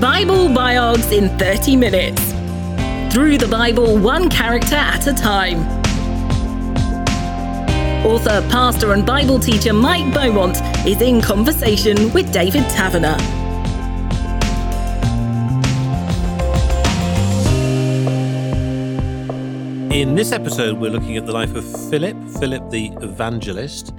Bible Biogs in 30 minutes. Through the Bible, one character at a time. Author, pastor, and Bible teacher Mike Beaumont is in conversation with David Taverner. In this episode, we're looking at the life of Philip, Philip the evangelist.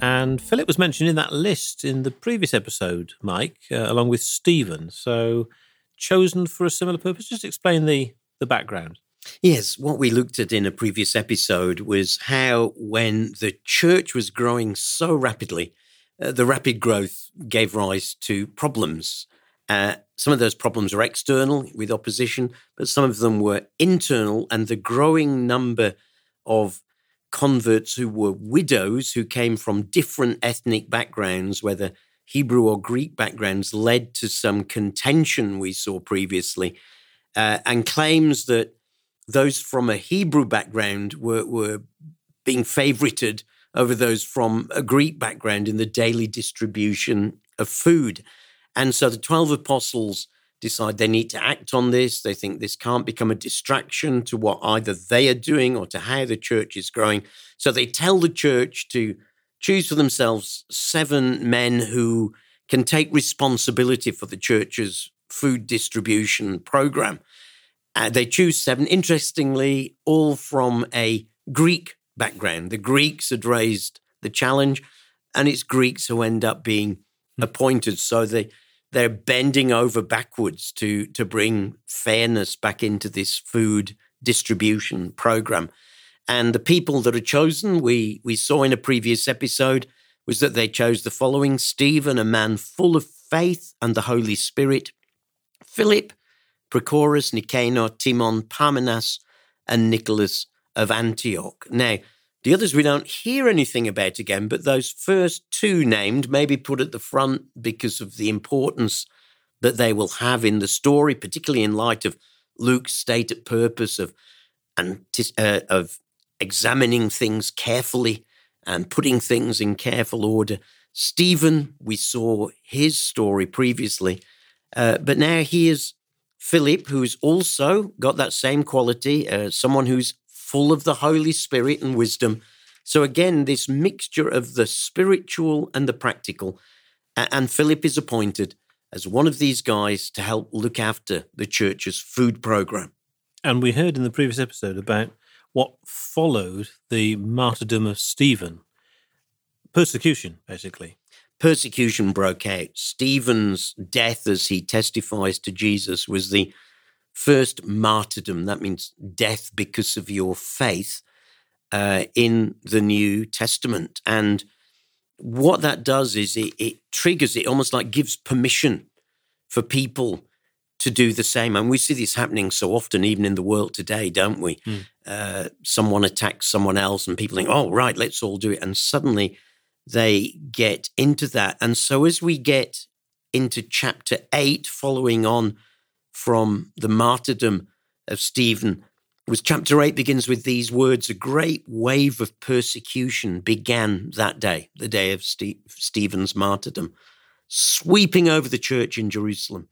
And Philip was mentioned in that list in the previous episode, Mike, uh, along with Stephen. So, chosen for a similar purpose. Just explain the, the background. Yes, what we looked at in a previous episode was how, when the church was growing so rapidly, uh, the rapid growth gave rise to problems. Uh, some of those problems were external with opposition, but some of them were internal, and the growing number of converts who were widows who came from different ethnic backgrounds, whether Hebrew or Greek backgrounds, led to some contention we saw previously, uh, and claims that those from a Hebrew background were, were being favorited over those from a Greek background in the daily distribution of food. And so the 12 apostles decide they need to act on this. They think this can't become a distraction to what either they are doing or to how the church is growing. So they tell the church to choose for themselves seven men who can take responsibility for the church's food distribution program. Uh, they choose seven, interestingly, all from a Greek background. The Greeks had raised the challenge, and it's Greeks who end up being hmm. appointed. So they they're bending over backwards to to bring fairness back into this food distribution program. And the people that are chosen, we we saw in a previous episode, was that they chose the following: Stephen, a man full of faith and the Holy Spirit; Philip, Prochorus, Nicanor, Timon, Parmenas, and Nicholas of Antioch. Now, the others we don't hear anything about again, but those first two named maybe put at the front because of the importance that they will have in the story, particularly in light of Luke's stated purpose of uh, of examining things carefully and putting things in careful order. Stephen, we saw his story previously, uh, but now here's Philip, who's also got that same quality, uh, someone who's full of the Holy Spirit and wisdom. So, again, this mixture of the spiritual and the practical. And Philip is appointed as one of these guys to help look after the church's food program. And we heard in the previous episode about what followed the martyrdom of Stephen persecution, basically. Persecution broke out. Stephen's death, as he testifies to Jesus, was the first martyrdom. That means death because of your faith uh, in the New Testament. And what that does is it, it triggers, it almost like gives permission for people to do the same. And we see this happening so often, even in the world today, don't we? Mm. Uh, someone attacks someone else, and people think, oh, right, let's all do it. And suddenly they get into that. And so as we get into chapter eight, following on from the martyrdom of Stephen was chapter 8 begins with these words a great wave of persecution began that day the day of Ste- Stephen's martyrdom sweeping over the church in Jerusalem.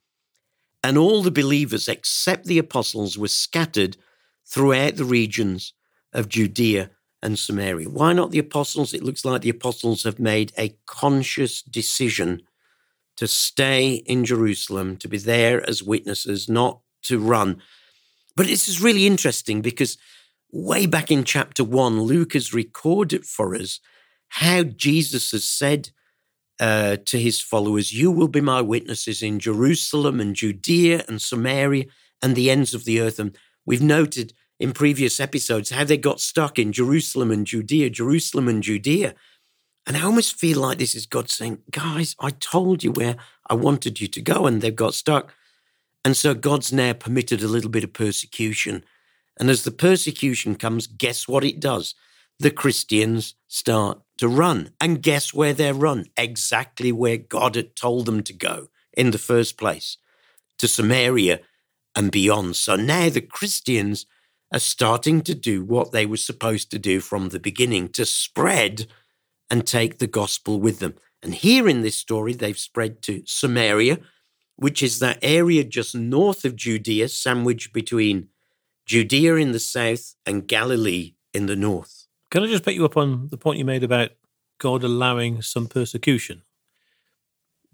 And all the believers except the apostles were scattered throughout the regions of Judea and Samaria. Why not the apostles? It looks like the apostles have made a conscious decision to stay in Jerusalem, to be there as witnesses, not to run. But this is really interesting because way back in chapter one, Luke has recorded for us how Jesus has said uh, to his followers, You will be my witnesses in Jerusalem and Judea and Samaria and the ends of the earth. And we've noted in previous episodes how they got stuck in Jerusalem and Judea, Jerusalem and Judea. And I almost feel like this is God saying, guys, I told you where I wanted you to go, and they've got stuck. And so God's now permitted a little bit of persecution. And as the persecution comes, guess what it does? The Christians start to run. And guess where they run? Exactly where God had told them to go in the first place to Samaria and beyond. So now the Christians are starting to do what they were supposed to do from the beginning to spread and take the gospel with them. And here in this story, they've spread to Samaria, which is that area just north of Judea, sandwiched between Judea in the south and Galilee in the north. Can I just pick you up on the point you made about God allowing some persecution?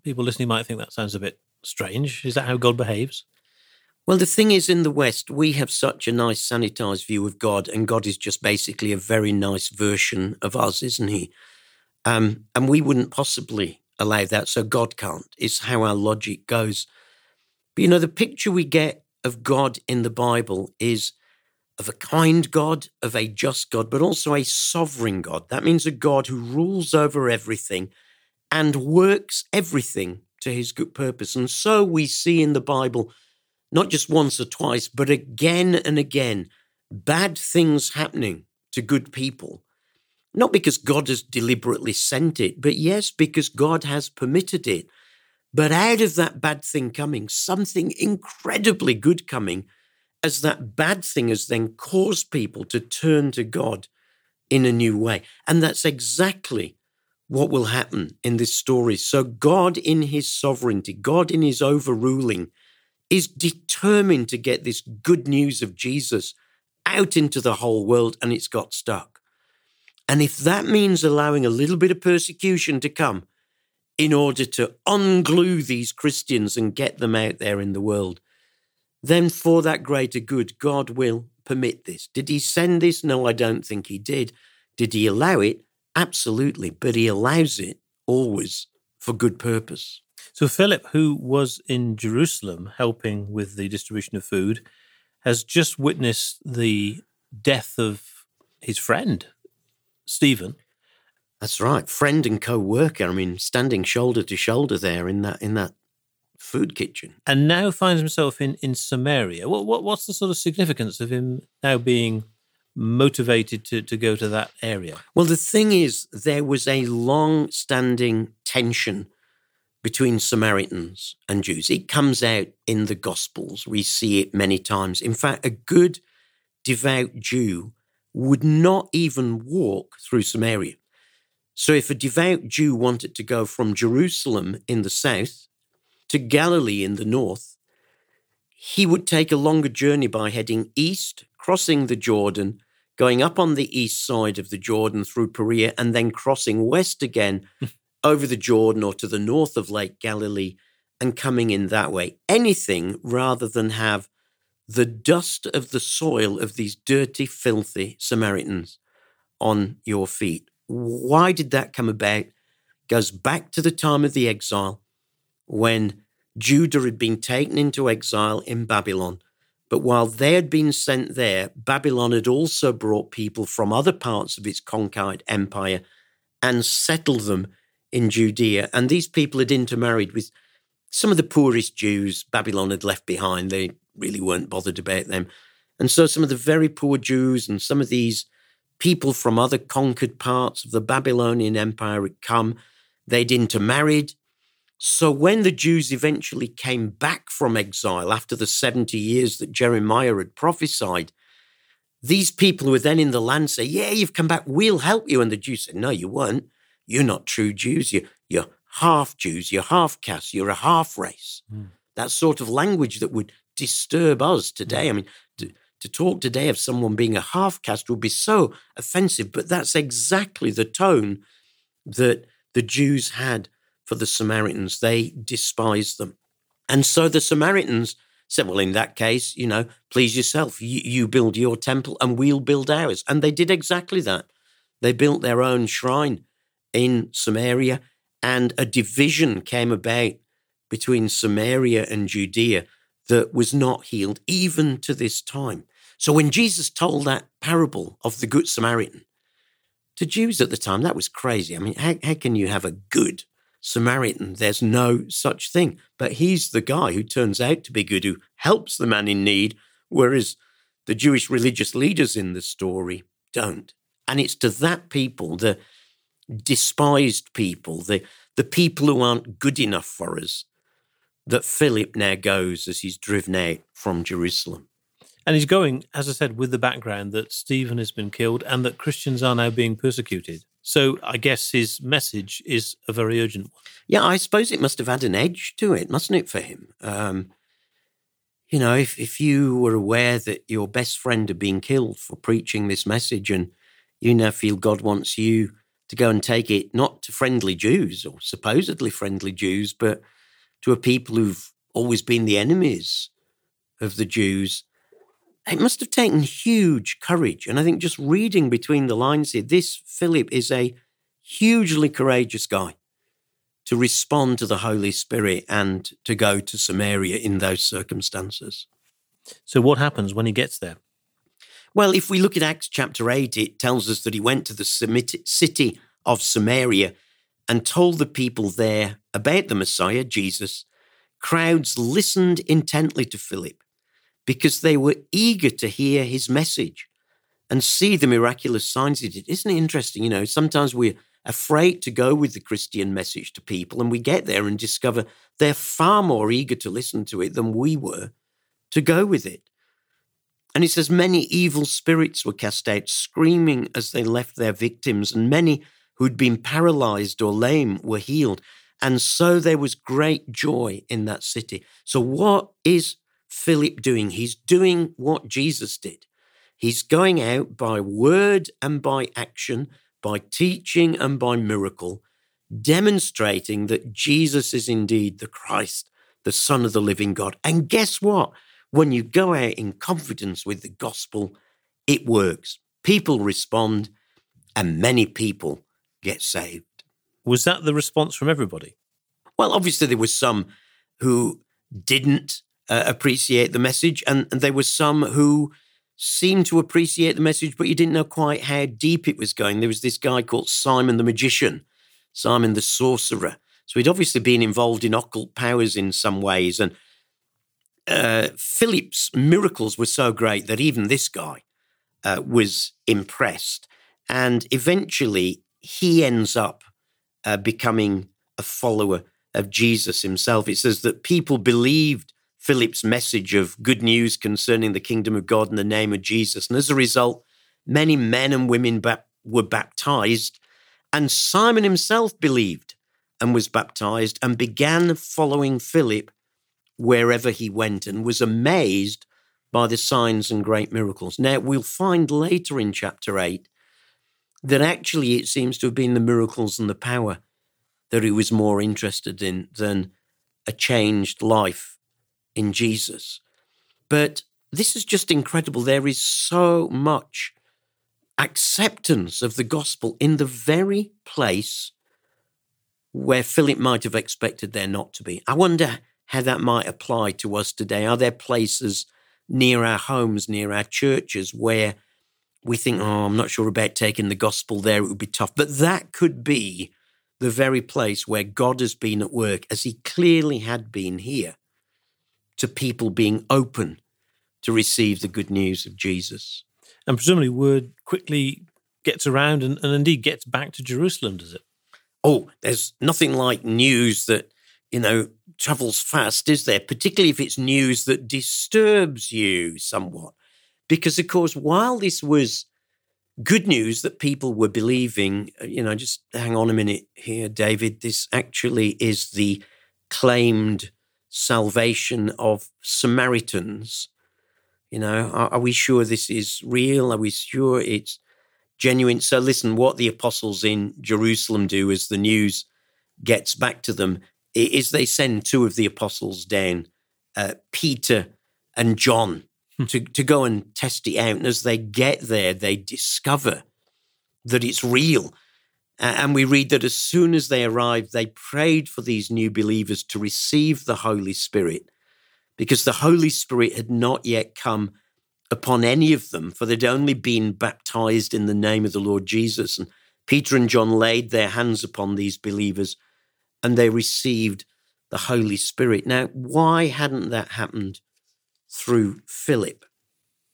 People listening might think that sounds a bit strange. Is that how God behaves? Well, the thing is, in the West, we have such a nice sanitized view of God, and God is just basically a very nice version of us, isn't He? Um, and we wouldn't possibly allow that, so God can't. It's how our logic goes. But you know, the picture we get of God in the Bible is of a kind God, of a just God, but also a sovereign God. That means a God who rules over everything and works everything to his good purpose. And so we see in the Bible, not just once or twice, but again and again, bad things happening to good people. Not because God has deliberately sent it, but yes, because God has permitted it. But out of that bad thing coming, something incredibly good coming, as that bad thing has then caused people to turn to God in a new way. And that's exactly what will happen in this story. So, God, in his sovereignty, God, in his overruling, is determined to get this good news of Jesus out into the whole world, and it's got stuck. And if that means allowing a little bit of persecution to come in order to unglue these Christians and get them out there in the world, then for that greater good, God will permit this. Did he send this? No, I don't think he did. Did he allow it? Absolutely. But he allows it always for good purpose. So, Philip, who was in Jerusalem helping with the distribution of food, has just witnessed the death of his friend, Stephen. That's right, friend and co-worker. I mean, standing shoulder to shoulder there in that in that food kitchen, and now finds himself in in Samaria. What, what what's the sort of significance of him now being motivated to to go to that area? Well, the thing is, there was a long-standing tension between Samaritans and Jews. It comes out in the Gospels. We see it many times. In fact, a good devout Jew would not even walk through Samaria. So if a devout Jew wanted to go from Jerusalem in the south to Galilee in the north, he would take a longer journey by heading east, crossing the Jordan, going up on the east side of the Jordan through Perea, and then crossing west again over the Jordan or to the north of Lake Galilee and coming in that way. Anything rather than have the dust of the soil of these dirty, filthy Samaritans on your feet. Why did that come about? Goes back to the time of the exile when Judah had been taken into exile in Babylon. But while they had been sent there, Babylon had also brought people from other parts of its conquered empire and settled them in Judea. And these people had intermarried with some of the poorest Jews Babylon had left behind. They really weren't bothered about them. And so some of the very poor Jews and some of these people from other conquered parts of the Babylonian Empire had come. They'd intermarried. So when the Jews eventually came back from exile after the 70 years that Jeremiah had prophesied, these people who were then in the land say, Yeah, you've come back, we'll help you. And the Jews said, No, you weren't. You're not true Jews. You're, you're half Jews. You're half caste. You're a half race. Mm. That sort of language that would disturb us today. I mean, to, to talk today of someone being a half caste would be so offensive, but that's exactly the tone that the Jews had for the Samaritans. They despised them. And so the Samaritans said, Well, in that case, you know, please yourself. You, you build your temple and we'll build ours. And they did exactly that. They built their own shrine in Samaria, and a division came about between Samaria and Judea that was not healed even to this time. So when Jesus told that parable of the Good Samaritan, to Jews at the time, that was crazy. I mean, how, how can you have a good Samaritan? There's no such thing. But he's the guy who turns out to be good, who helps the man in need, whereas the Jewish religious leaders in the story don't. And it's to that people, the despised people, the, the people who aren't good enough for us, that Philip now goes as he's driven out from Jerusalem. And he's going, as I said, with the background that Stephen has been killed and that Christians are now being persecuted. So I guess his message is a very urgent one. Yeah, I suppose it must have had an edge to it, mustn't it, for him? Um, you know, if, if you were aware that your best friend had been killed for preaching this message and you now feel God wants you to go and take it not to friendly Jews or supposedly friendly Jews, but to a people who've always been the enemies of the Jews, it must have taken huge courage. And I think just reading between the lines here, this Philip is a hugely courageous guy to respond to the Holy Spirit and to go to Samaria in those circumstances. So, what happens when he gets there? Well, if we look at Acts chapter 8, it tells us that he went to the city of Samaria and told the people there about the Messiah, Jesus. Crowds listened intently to Philip because they were eager to hear his message and see the miraculous signs he did. Isn't it interesting? You know, sometimes we're afraid to go with the Christian message to people, and we get there and discover they're far more eager to listen to it than we were to go with it. And it says, Many evil spirits were cast out, screaming as they left their victims, and many who'd been paralyzed or lame were healed. And so there was great joy in that city. So, what is Philip doing? He's doing what Jesus did. He's going out by word and by action, by teaching and by miracle, demonstrating that Jesus is indeed the Christ, the Son of the living God. And guess what? When you go out in confidence with the gospel, it works. People respond, and many people get saved. Was that the response from everybody? Well, obviously, there was some who didn't uh, appreciate the message, and, and there were some who seemed to appreciate the message, but you didn't know quite how deep it was going. There was this guy called Simon the magician, Simon the sorcerer. So he'd obviously been involved in occult powers in some ways. And uh, Philip's miracles were so great that even this guy uh, was impressed. And eventually he ends up uh, becoming a follower of Jesus himself. It says that people believed Philip's message of good news concerning the kingdom of God in the name of Jesus. And as a result, many men and women ba- were baptized. And Simon himself believed and was baptized and began following Philip wherever he went and was amazed by the signs and great miracles. Now, we'll find later in chapter 8 that actually it seems to have been the miracles and the power that he was more interested in than a changed life in Jesus. But this is just incredible. There is so much acceptance of the gospel in the very place where Philip might have expected there not to be. I wonder how that might apply to us today. Are there places near our homes, near our churches, where we think, oh, I'm not sure about taking the gospel there, it would be tough. But that could be the very place where God has been at work, as he clearly had been here, to people being open to receive the good news of Jesus. And presumably, word quickly gets around and, and indeed gets back to Jerusalem, does it? Oh, there's nothing like news that, you know, travels fast, is there? Particularly if it's news that disturbs you somewhat. Because, of course, while this was good news that people were believing, uh, you know, just hang on a minute here, David, this actually is the claimed salvation of Samaritans. You know, are, are, we sure this is real? Are we sure it's genuine? So, listen, what the apostles in Jerusalem do as the news gets back to them is they send two of the apostles down, uh, Peter and John, Hmm. to, to go and test it out. And as they get there, they discover that it's real. And we read that as soon as they arrived, they prayed for these new believers to receive the Holy Spirit because the Holy Spirit had not yet come upon any of them, for they'd only been baptized in the name of the Lord Jesus. And Peter and John laid their hands upon these believers and they received the Holy Spirit. Now, why hadn't that happened through Philip?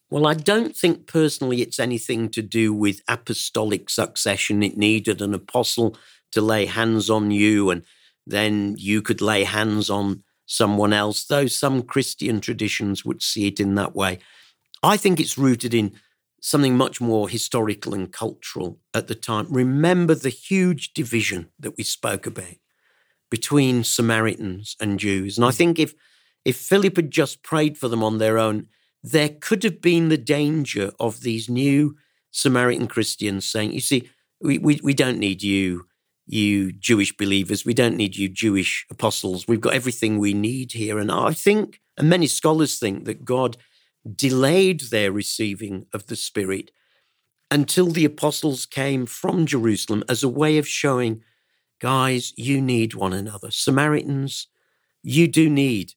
Well, I don't think personally it's anything to do with apostolic succession. It needed an apostle to lay hands on you, and then you could lay hands on someone else, though some Christian traditions would see it in that way. I think it's rooted in something much more historical and cultural at the time. Remember the huge division that we spoke about between Samaritans and Jews. And I hmm. think if if Philip had just prayed for them on their own, there could have been the danger of these new Samaritan Christians saying, You see, we, we, we don't need you, you Jewish believers. We don't need you Jewish apostles. We've got everything we need here. And I think, and many scholars think, that God delayed their receiving of the Spirit until the apostles came from Jerusalem as a way of showing, guys, you need one another. Samaritans, you do need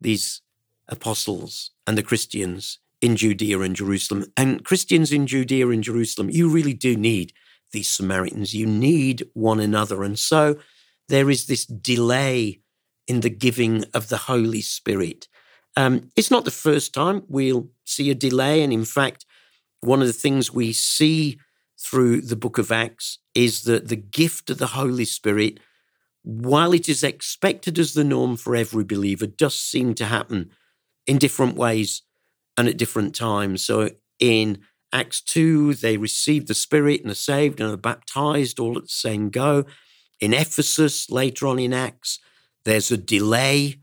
these apostles and the Christians in Judea and Jerusalem. And Christians in Judea and Jerusalem, you really do need these Samaritans. You need one another. And so there is this delay in the giving of the Holy Spirit. Um, it's not the first time we'll see a delay. And in fact, one of the things we see through the book of Acts is that the gift of the Holy Spirit while it is expected as the norm for every believer, does seem to happen in different ways and at different times. So in Acts 2, they received the Spirit and are saved and are baptized all at the same go. In Ephesus, later on in Acts, there's a delay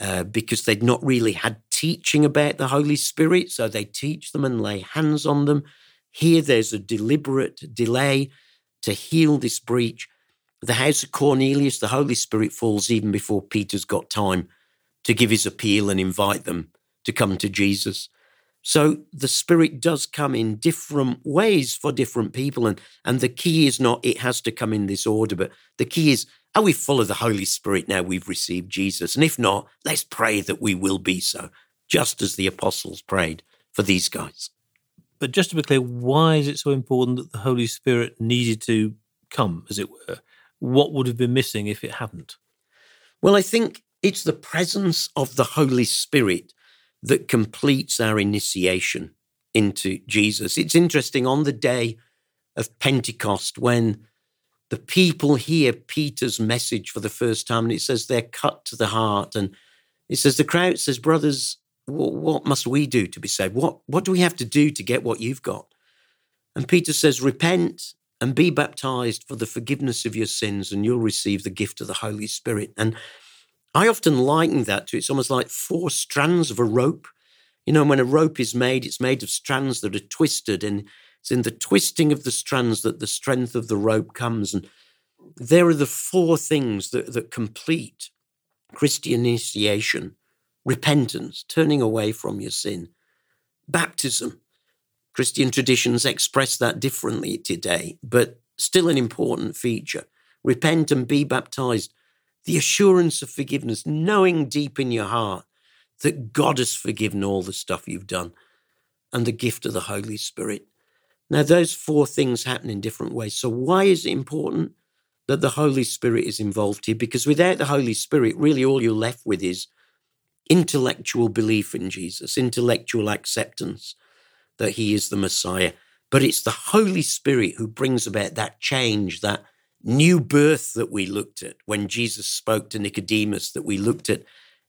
uh, because they'd not really had teaching about the Holy Spirit. So they teach them and lay hands on them. Here, there's a deliberate delay to heal this breach the house of Cornelius, the Holy Spirit falls even before Peter's got time to give his appeal and invite them to come to Jesus. So the Spirit does come in different ways for different people. And, and the key is not it has to come in this order, but the key is are we full of the Holy Spirit now we've received Jesus? And if not, let's pray that we will be so, just as the apostles prayed for these guys. But just to be clear, why is it so important that the Holy Spirit needed to come, as it were? what would have been missing if it hadn't? Well, I think it's the presence of the Holy Spirit that completes our initiation into Jesus. It's interesting on the day of Pentecost when the people hear Peter's message for the first time, and it says they're cut to the heart. And it says, the crowd says, Brothers, what must we do to be saved? What, what do we have to do to get what you've got? And Peter says, Repent and be baptized for the forgiveness of your sins, and you'll receive the gift of the Holy Spirit. And I often liken that to it's almost like four strands of a rope. You know, when a rope is made, it's made of strands that are twisted, and it's in the twisting of the strands that the strength of the rope comes. And there are the four things that, that complete Christian initiation repentance, turning away from your sin, baptism, Christian traditions express that differently today, but still an important feature. Repent and be baptized. The assurance of forgiveness, knowing deep in your heart that God has forgiven all the stuff you've done, and the gift of the Holy Spirit. Now, those four things happen in different ways. So, why is it important that the Holy Spirit is involved here? Because without the Holy Spirit, really all you're left with is intellectual belief in Jesus, intellectual acceptance that he is the Messiah. But it's the Holy Spirit who brings about that change, that new birth that we looked at when Jesus spoke to Nicodemus, that we looked at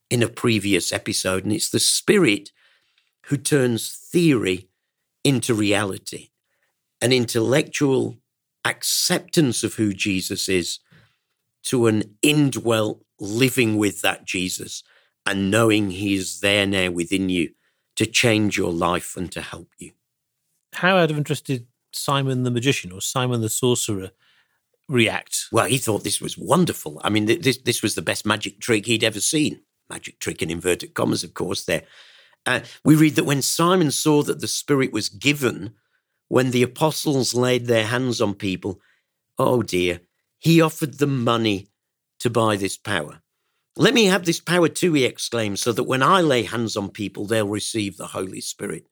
in a previous episode. And it's the Spirit who turns theory into reality, an intellectual acceptance of who Jesus is to an indwelt living with that Jesus and knowing he is there now within you to change your life and to help you. How out of interest did Simon the magician or Simon the sorcerer react? Well, he thought this was wonderful. I mean, this this was the best magic trick he'd ever seen. Magic trick in inverted commas, of course. There, uh, we read that when Simon saw that the Spirit was given, when the apostles laid their hands on people, oh dear, he offered them money to buy this power. Let me have this power too, he exclaims, so that when I lay hands on people, they'll receive the Holy Spirit.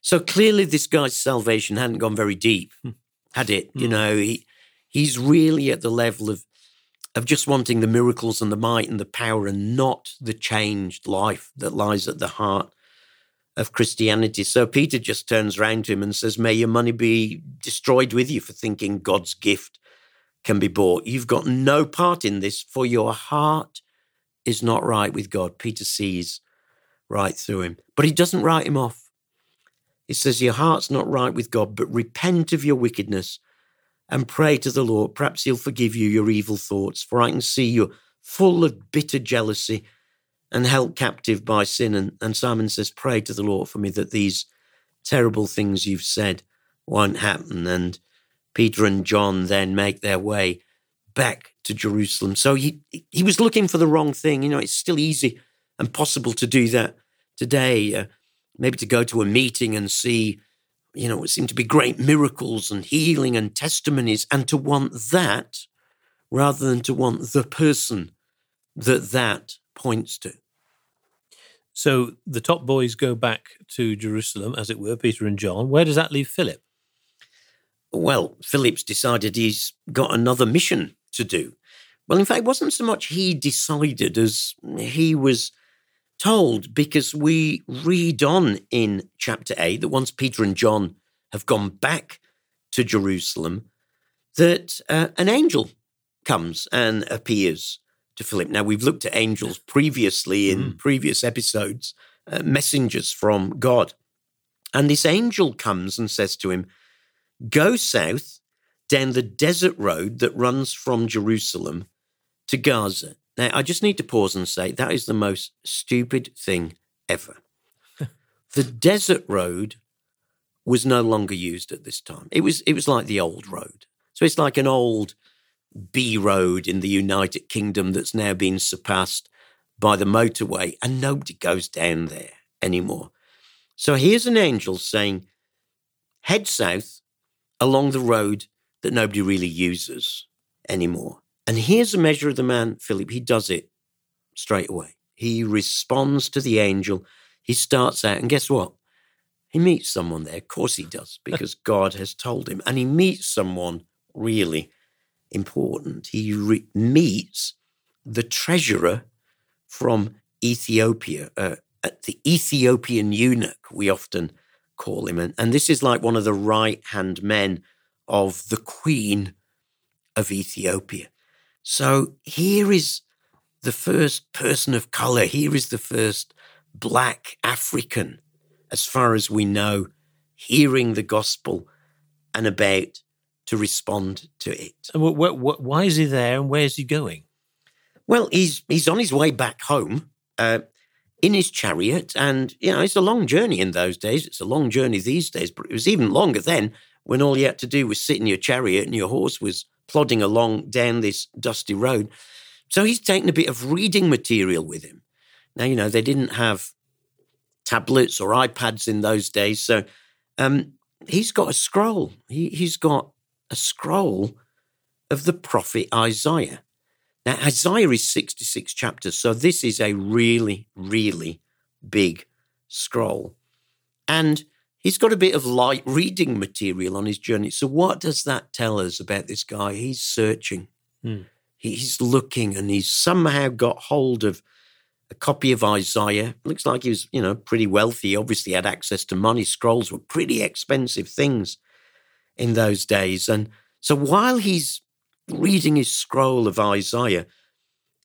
So clearly, this guy's salvation hadn't gone very deep, hmm. had it? You hmm. know, he he's really at the level of of just wanting the miracles and the might and the power and not the changed life that lies at the heart of Christianity. So Peter just turns around to him and says, May your money be destroyed with you for thinking God's gift can be bought. You've got no part in this, for your heart is not right with God. Peter sees right through him, but he doesn't write him off. He says, Your heart's not right with God, but repent of your wickedness and pray to the Lord. Perhaps He'll forgive you your evil thoughts, for I can see you're full of bitter jealousy and held captive by sin. And, and Simon says, Pray to the Lord for me that these terrible things you've said won't happen. And Peter and John then make their way back to Jerusalem. So he he was looking for the wrong thing. You know, it's still easy and possible to do that today. Uh, maybe to go to a meeting and see, you know, what seem to be great miracles and healing and testimonies, and to want that rather than to want the person that that points to. So the top boys go back to Jerusalem, as it were, Peter and John. Where does that leave Philip? Well, Philip's decided he's got another mission to do. Well, in fact, it wasn't so much he decided as he was told, because we read on in chapter 8 that once Peter and John have gone back to Jerusalem, that uh, an angel comes and appears to Philip. Now, we've looked at angels previously in mm. previous episodes, uh, messengers from God. And this angel comes and says to him, Go south down the desert road that runs from Jerusalem to Gaza. Now, I just need to pause and say that is the most stupid thing ever. the desert road was no longer used at this time. It was it was like the old road. So it's like an old B road in the United Kingdom that's now been surpassed by the motorway, and nobody goes down there anymore. So here's an angel saying, head south along the road that nobody really uses anymore. And here's a measure of the man, Philip. He does it straight away. He responds to the angel. He starts out, and guess what? He meets someone there. Of course, he does, because God has told him. And he meets someone really important. He re- meets the treasurer from Ethiopia, uh, the Ethiopian eunuch, we often call him. And, and this is like one of the right hand men of the queen of Ethiopia. So here is the first person of color. Here is the first black African, as far as we know, hearing the gospel and about to respond to it. Why is he there and where is he going? Well, he's he's on his way back home uh, in his chariot, and you know it's a long journey in those days. It's a long journey these days, but it was even longer then when all you had to do was sit in your chariot and your horse was plodding along down this dusty road. So he's taken a bit of reading material with him. Now you know they didn't have tablets or iPads in those days, so um, he's got a scroll. He, he's got a scroll of the prophet Isaiah. Now, Isaiah is 66 chapters, so this is a really, really big scroll. And he's got a bit of light reading material on his journey. So, what does that tell us about this guy? He's searching, hmm. he's looking, and he's somehow got hold of a copy of Isaiah. Looks like he was, you know, pretty wealthy, obviously had access to money. Scrolls were pretty expensive things in those days. And so while he's reading his scroll of Isaiah,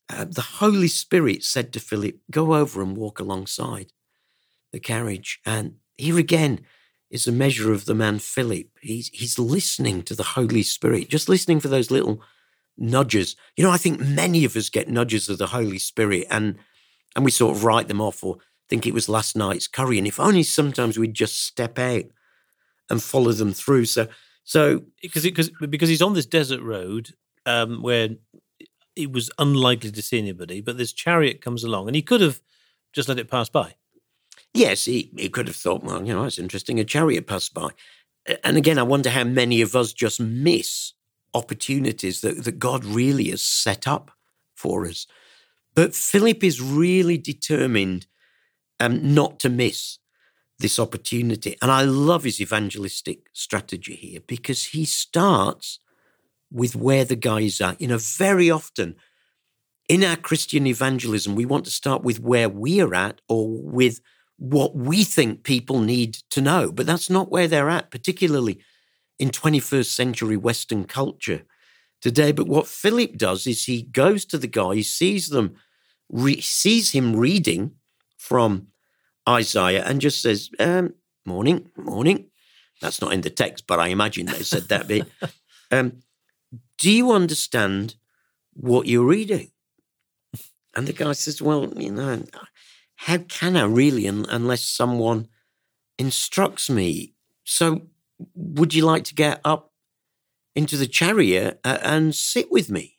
uh, the Holy Spirit said to Philip, Go over and walk alongside the carriage. And here again is a measure of the man Philip. He's, he's listening to the Holy Spirit, just listening for those little nudges. You know, I think many of us get nudges of the Holy Spirit and and we sort of write them off or think it was last night's curry. And if only sometimes we'd just step out and follow them through. So, so because because because he's on this desert road um, where he was unlikely to see anybody, but this chariot comes along, and he could have just let it pass by. Yes, he, he could have thought, well, you know, it's interesting. A chariot passed by, and again, I wonder how many of us just miss opportunities that, that God really has set up for us. But Philip is really determined um, not to miss this opportunity. And I love his evangelistic strategy here because he starts with where the guys are. You know, very often in our Christian evangelism, we want to start with where we're at or with what we think people need to know. But that's not where they're at, particularly in 21st century Western culture today. But what Philip does is he goes to the guy, he sees them, re- sees him reading from Isaiah and just says, um, morning, morning. That's not in the text, but I imagine they said that bit. Um, do you understand what you're reading? And the guy says, Well, you know, how can I really un- unless someone instructs me? So, would you like to get up into the chariot uh, and sit with me?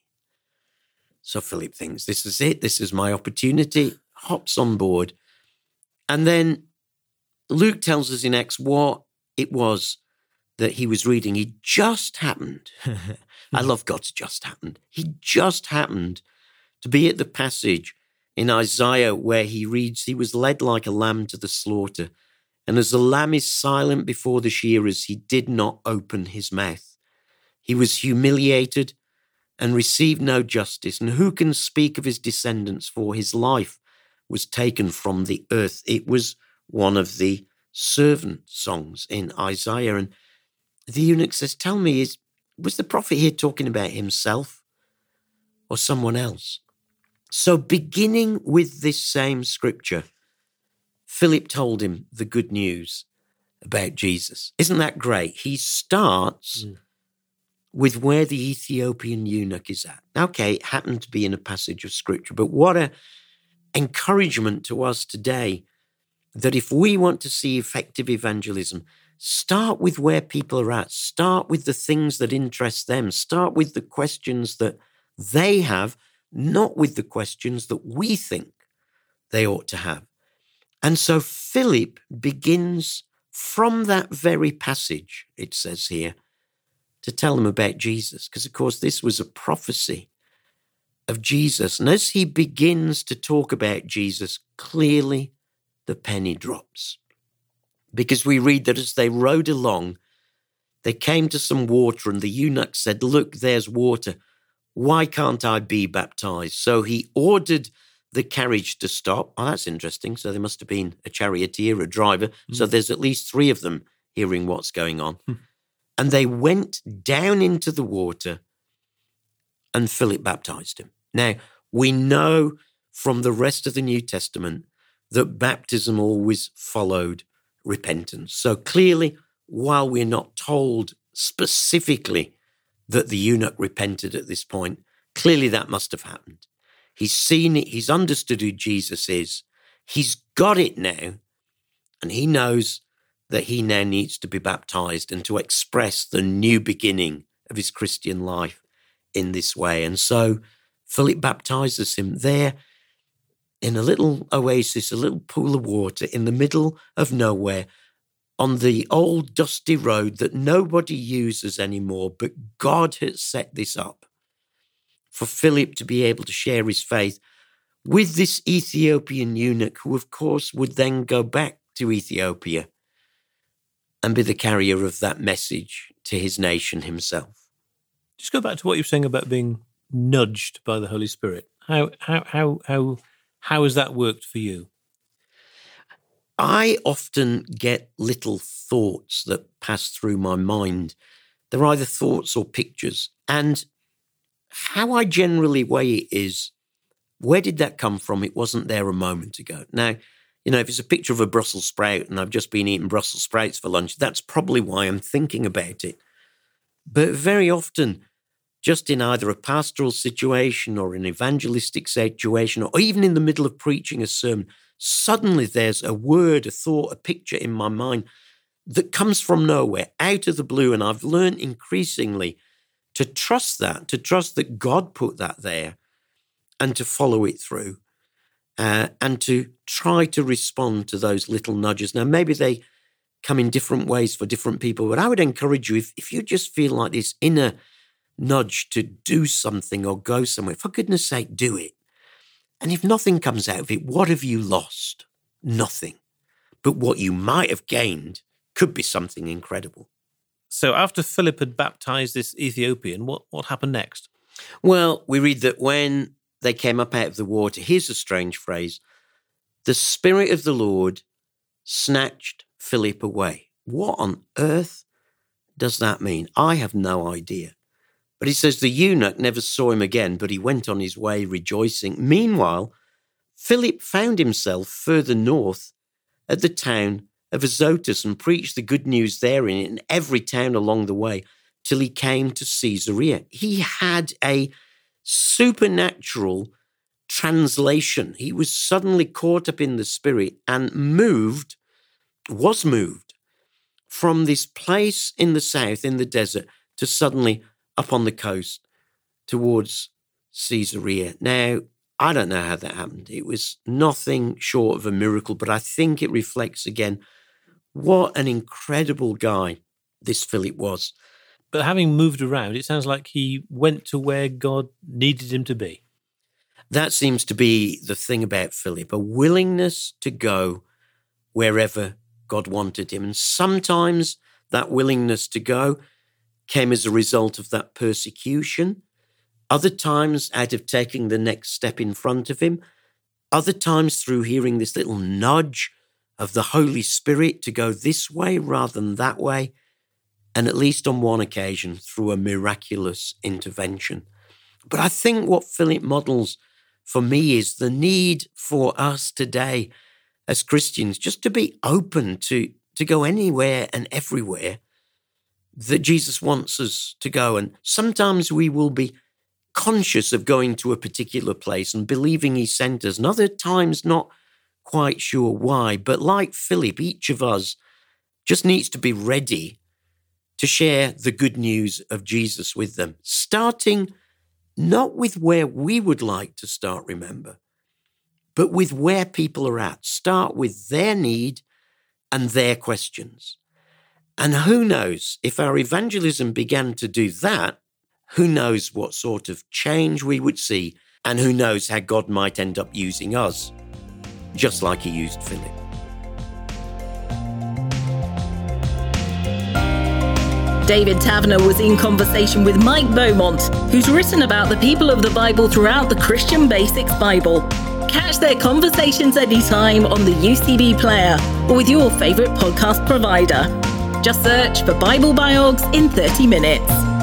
So Philip thinks, This is it. This is my opportunity. Hops on board. And then Luke tells us in Acts what it was that he was reading. He just happened. I love God's just happened. He just happened to be at the passage in Isaiah where he reads, He was led like a lamb to the slaughter. And as the lamb is silent before the shearers, he did not open his mouth. He was humiliated and received no justice. And who can speak of his descendants? For his life was taken from the earth. It was one of the servant songs in Isaiah. And the eunuch says, Tell me, is was the prophet here talking about himself or someone else? So, beginning with this same scripture, Philip told him the good news about Jesus. Isn't that great? He starts mm. with where the Ethiopian eunuch is at. Okay, it happened to be in a passage of scripture, but what a encouragement to us today that if we want to see effective evangelism, start with where people are at, start with the things that interest them, start with the questions that they have, not with the questions that we think they ought to have. And so Philip begins from that very passage, it says here, to tell them about Jesus, because of course this was a prophecy of Jesus. And as he begins to talk about Jesus, clearly the penny drops. Because we read that as they rode along, they came to some water, and the eunuch said, Look, there's water. Why can't I be baptized? So he ordered the carriage to stop. Oh, that's interesting. So there must have been a charioteer, a driver. Mm. So there's at least three of them hearing what's going on. Hmm. And they went down into the water, and Philip baptized him. Now, we know from the rest of the New Testament that baptism always followed repentance. So clearly, while we're not told specifically that the eunuch repented at this point, clearly that must have happened. He's seen it, he's understood who Jesus is, he's got it now, and he knows that he now needs to be baptized and to express the new beginning of his Christian life in this way. And so Philip baptizes him there in a little oasis, a little pool of water in the middle of nowhere on the old dusty road that nobody uses anymore. But God has set this up for Philip to be able to share his faith with this Ethiopian eunuch, who, of course, would then go back to Ethiopia and be the carrier of that message to his nation himself. Just go back to what you were saying about being nudged by the Holy Spirit. How how how how how has that worked for you? I often get little thoughts that pass through my mind. They're either thoughts or pictures. And how I generally weigh it is where did that come from? It wasn't there a moment ago. Now, you know, if it's a picture of a Brussels sprout and I've just been eating Brussels sprouts for lunch, that's probably why I'm thinking about it. But very often, just in either a pastoral situation or an evangelistic situation, or even in the middle of preaching a sermon, suddenly there's a word, a thought, a picture in my mind that comes from nowhere, out of the blue. And I've learned increasingly to trust that, to trust that God put that there and to follow it through uh, and to try to respond to those little nudges. Now, maybe they come in different ways for different people, but I would encourage you if, if you just feel like this inner nudge to do something or go somewhere, for goodness sake, do it. And if nothing comes out of it, what have you lost? Nothing. But what you might have gained could be something incredible. So after Philip had baptized this Ethiopian, what, what happened next? Well, we read that when they came up out of the water, here's a strange phrase the Spirit of the Lord snatched Philip away. What on earth does that mean? I have no idea. But he says the eunuch never saw him again, but he went on his way rejoicing. Meanwhile, Philip found himself further north at the town of Azotus and preached the good news there in every town along the way till he came to Caesarea. He had a supernatural translation. He was suddenly caught up in the spirit and moved, was moved from this place in the south, in the desert, to suddenly up on the coast towards Caesarea. Now, I don't know how that happened. It was nothing short of a miracle, but I think it reflects again what an incredible guy this Philip was. But having moved around, it sounds like he went to where God needed him to be. That seems to be the thing about Philip a willingness to go wherever God wanted him. And sometimes that willingness to go came as a result of that persecution. Other times, out of taking the next step in front of him. Other times, through hearing this little nudge of the Holy Spirit to go this way rather than that way. And at least on one occasion, through a miraculous intervention. But I think what Philip models for me is the need for us today as Christians just to be open to, to go anywhere and everywhere that Jesus wants us to go. And sometimes we will be conscious of going to a particular place and believing he sent us, and other times not quite sure why. But like Philip, each of us just needs to be ready to share the good news of Jesus with them, starting not with where we would like to start, remember, but with where people are at. Start with their need and their questions. And who knows, if our evangelism began to do that, who knows what sort of change we would see, and who knows how God might end up using us, just like He used Philip. David Taverner was in conversation with Mike Beaumont, who's written about the people of the Bible throughout the Christian Basics Bible. Catch their conversations anytime on the UCB player or with your favourite podcast provider. Just search for Bible Biogs in 30 minutes.